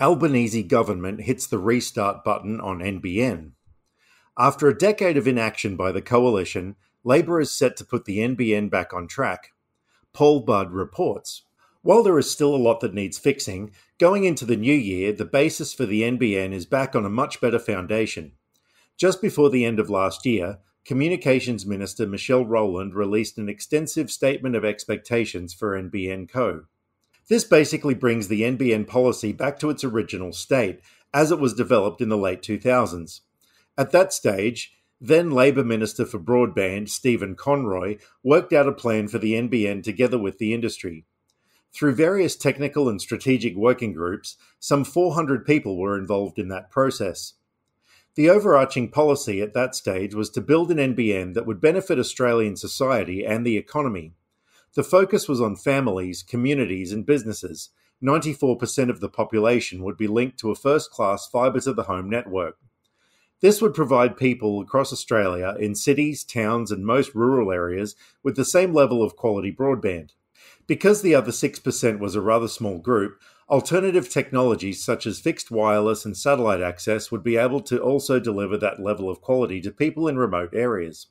Albanese government hits the restart button on NBN. After a decade of inaction by the coalition, Labor is set to put the NBN back on track. Paul Budde reports. While there is still a lot that needs fixing, going into the new year, the basis for the NBN is back on a much better foundation. Just before the end of last year, Communications Minister Michelle Rowland released an extensive statement of expectations for NBN Co. This basically brings the NBN policy back to its original state, as it was developed in the late 2000s. At that stage, then Labor Minister for Broadband, Stephen Conroy, worked out a plan for the NBN together with the industry. Through various technical and strategic working groups, some 400 people were involved in that process. The overarching policy at that stage was to build an NBN that would benefit Australian society and the economy. The focus was on families, communities, and businesses. 94% of the population would be linked to a first class fibre to the home network. This would provide people across Australia in cities, towns, and most rural areas with the same level of quality broadband. Because the other 6% was a rather small group, alternative technologies such as fixed wireless and satellite access would be able to also deliver that level of quality to people in remote areas.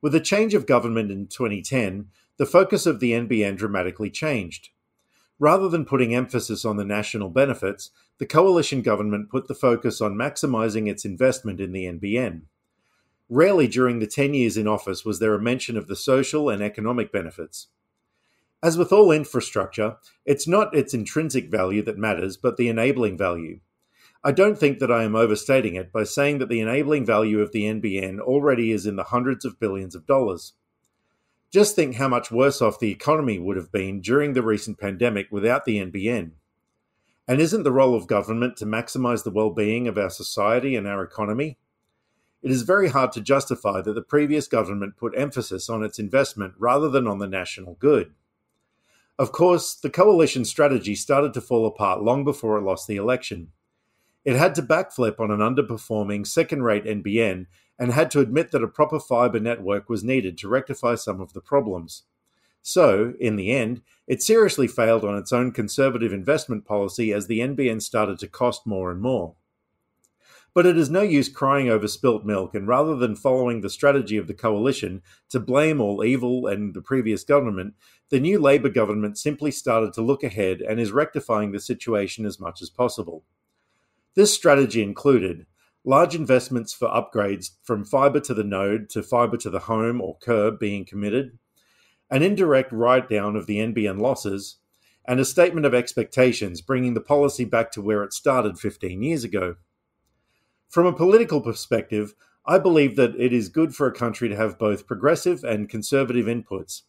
With a change of government in 2010, the focus of the NBN dramatically changed. Rather than putting emphasis on the national benefits, the coalition government put the focus on maximising its investment in the NBN. Rarely during the 10 years in office was there a mention of the social and economic benefits. As with all infrastructure, it's not its intrinsic value that matters, but the enabling value. I don't think that I am overstating it by saying that the enabling value of the NBN already is in the hundreds of billions of dollars. Just think how much worse off the economy would have been during the recent pandemic without the NBN. And isn't the role of government to maximize the well being of our society and our economy? It is very hard to justify that the previous government put emphasis on its investment rather than on the national good. Of course, the coalition strategy started to fall apart long before it lost the election. It had to backflip on an underperforming second rate NBN and had to admit that a proper fibre network was needed to rectify some of the problems. So, in the end, it seriously failed on its own conservative investment policy as the NBN started to cost more and more. But it is no use crying over spilt milk, and rather than following the strategy of the coalition to blame all evil and the previous government, the new Labor government simply started to look ahead and is rectifying the situation as much as possible. This strategy included large investments for upgrades from fibre to the node to fibre to the home or curb being committed, an indirect write down of the NBN losses, and a statement of expectations bringing the policy back to where it started 15 years ago. From a political perspective, I believe that it is good for a country to have both progressive and conservative inputs.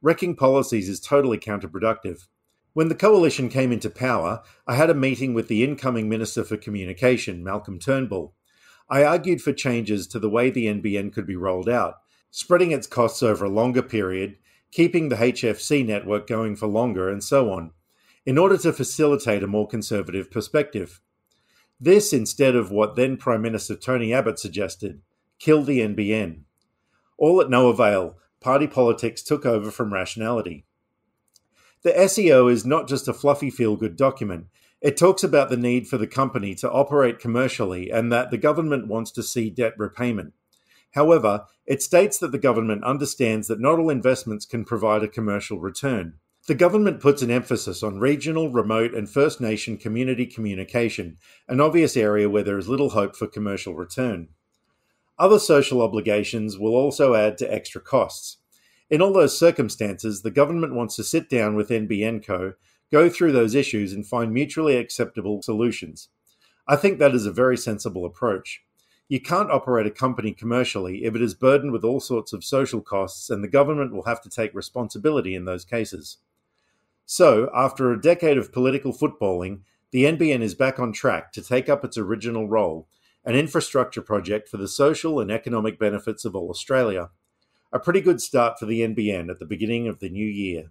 Wrecking policies is totally counterproductive. When the coalition came into power, I had a meeting with the incoming Minister for Communication, Malcolm Turnbull. I argued for changes to the way the NBN could be rolled out, spreading its costs over a longer period, keeping the HFC network going for longer, and so on, in order to facilitate a more conservative perspective. This instead of what then Prime Minister Tony Abbott suggested kill the NBN. All at no avail, party politics took over from rationality. The SOE is not just a fluffy feel good document. It talks about the need for the company to operate commercially and that the government wants to see debt repayment. However, it states that the government understands that not all investments can provide a commercial return. The government puts an emphasis on regional, remote, and First Nation community communication, an obvious area where there is little hope for commercial return. Other social obligations will also add to extra costs. In all those circumstances, the government wants to sit down with NBN Co, go through those issues, and find mutually acceptable solutions. I think that is a very sensible approach. You can't operate a company commercially if it is burdened with all sorts of social costs, and the government will have to take responsibility in those cases. So, after a decade of political footballing, the NBN is back on track to take up its original role an infrastructure project for the social and economic benefits of all Australia a pretty good start for the NBN at the beginning of the new year.